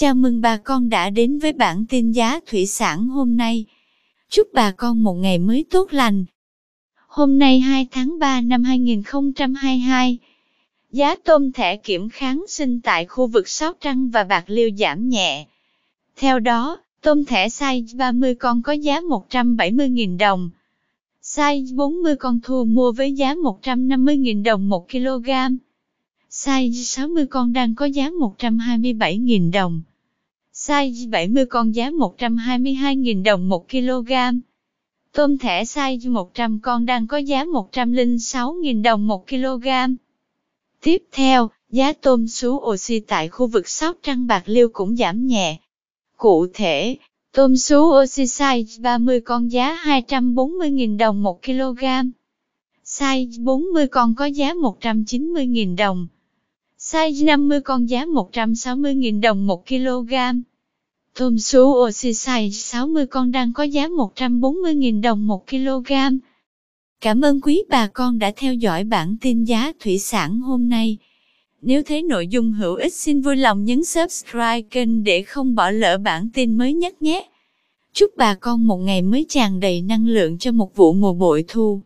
Chào mừng bà con đã đến với bản tin giá thủy sản hôm nay. Chúc bà con một ngày mới tốt lành. Hôm nay 2 tháng 3 năm 2022, giá tôm thẻ kiểm kháng sinh tại khu vực Sóc Trăng và Bạc Liêu giảm nhẹ. Theo đó, tôm thẻ size 30 con có giá 170.000 đồng. Size 40 con thu mua với giá 150.000 đồng 1 kg. Size 60 con đang có giá 127.000 đồng. Size 70 con giá 122.000 đồng 1 kg. Tôm thẻ size 100 con đang có giá 106.000 đồng 1 kg. Tiếp theo, giá tôm sú oxy tại khu vực Sóc Trăng Bạc Liêu cũng giảm nhẹ. Cụ thể, tôm sú oxy size 30 con giá 240.000 đồng 1 kg. Size 40 con có giá 190.000 đồng. Size 50 con giá 160.000 đồng 1 kg. Tôm sú oxy size 60 con đang có giá 140.000 đồng 1 kg. Cảm ơn quý bà con đã theo dõi bản tin giá thủy sản hôm nay. Nếu thấy nội dung hữu ích, xin vui lòng nhấn subscribe kênh để không bỏ lỡ bản tin mới nhất nhé. Chúc bà con một ngày mới tràn đầy năng lượng cho một vụ mùa bội thu.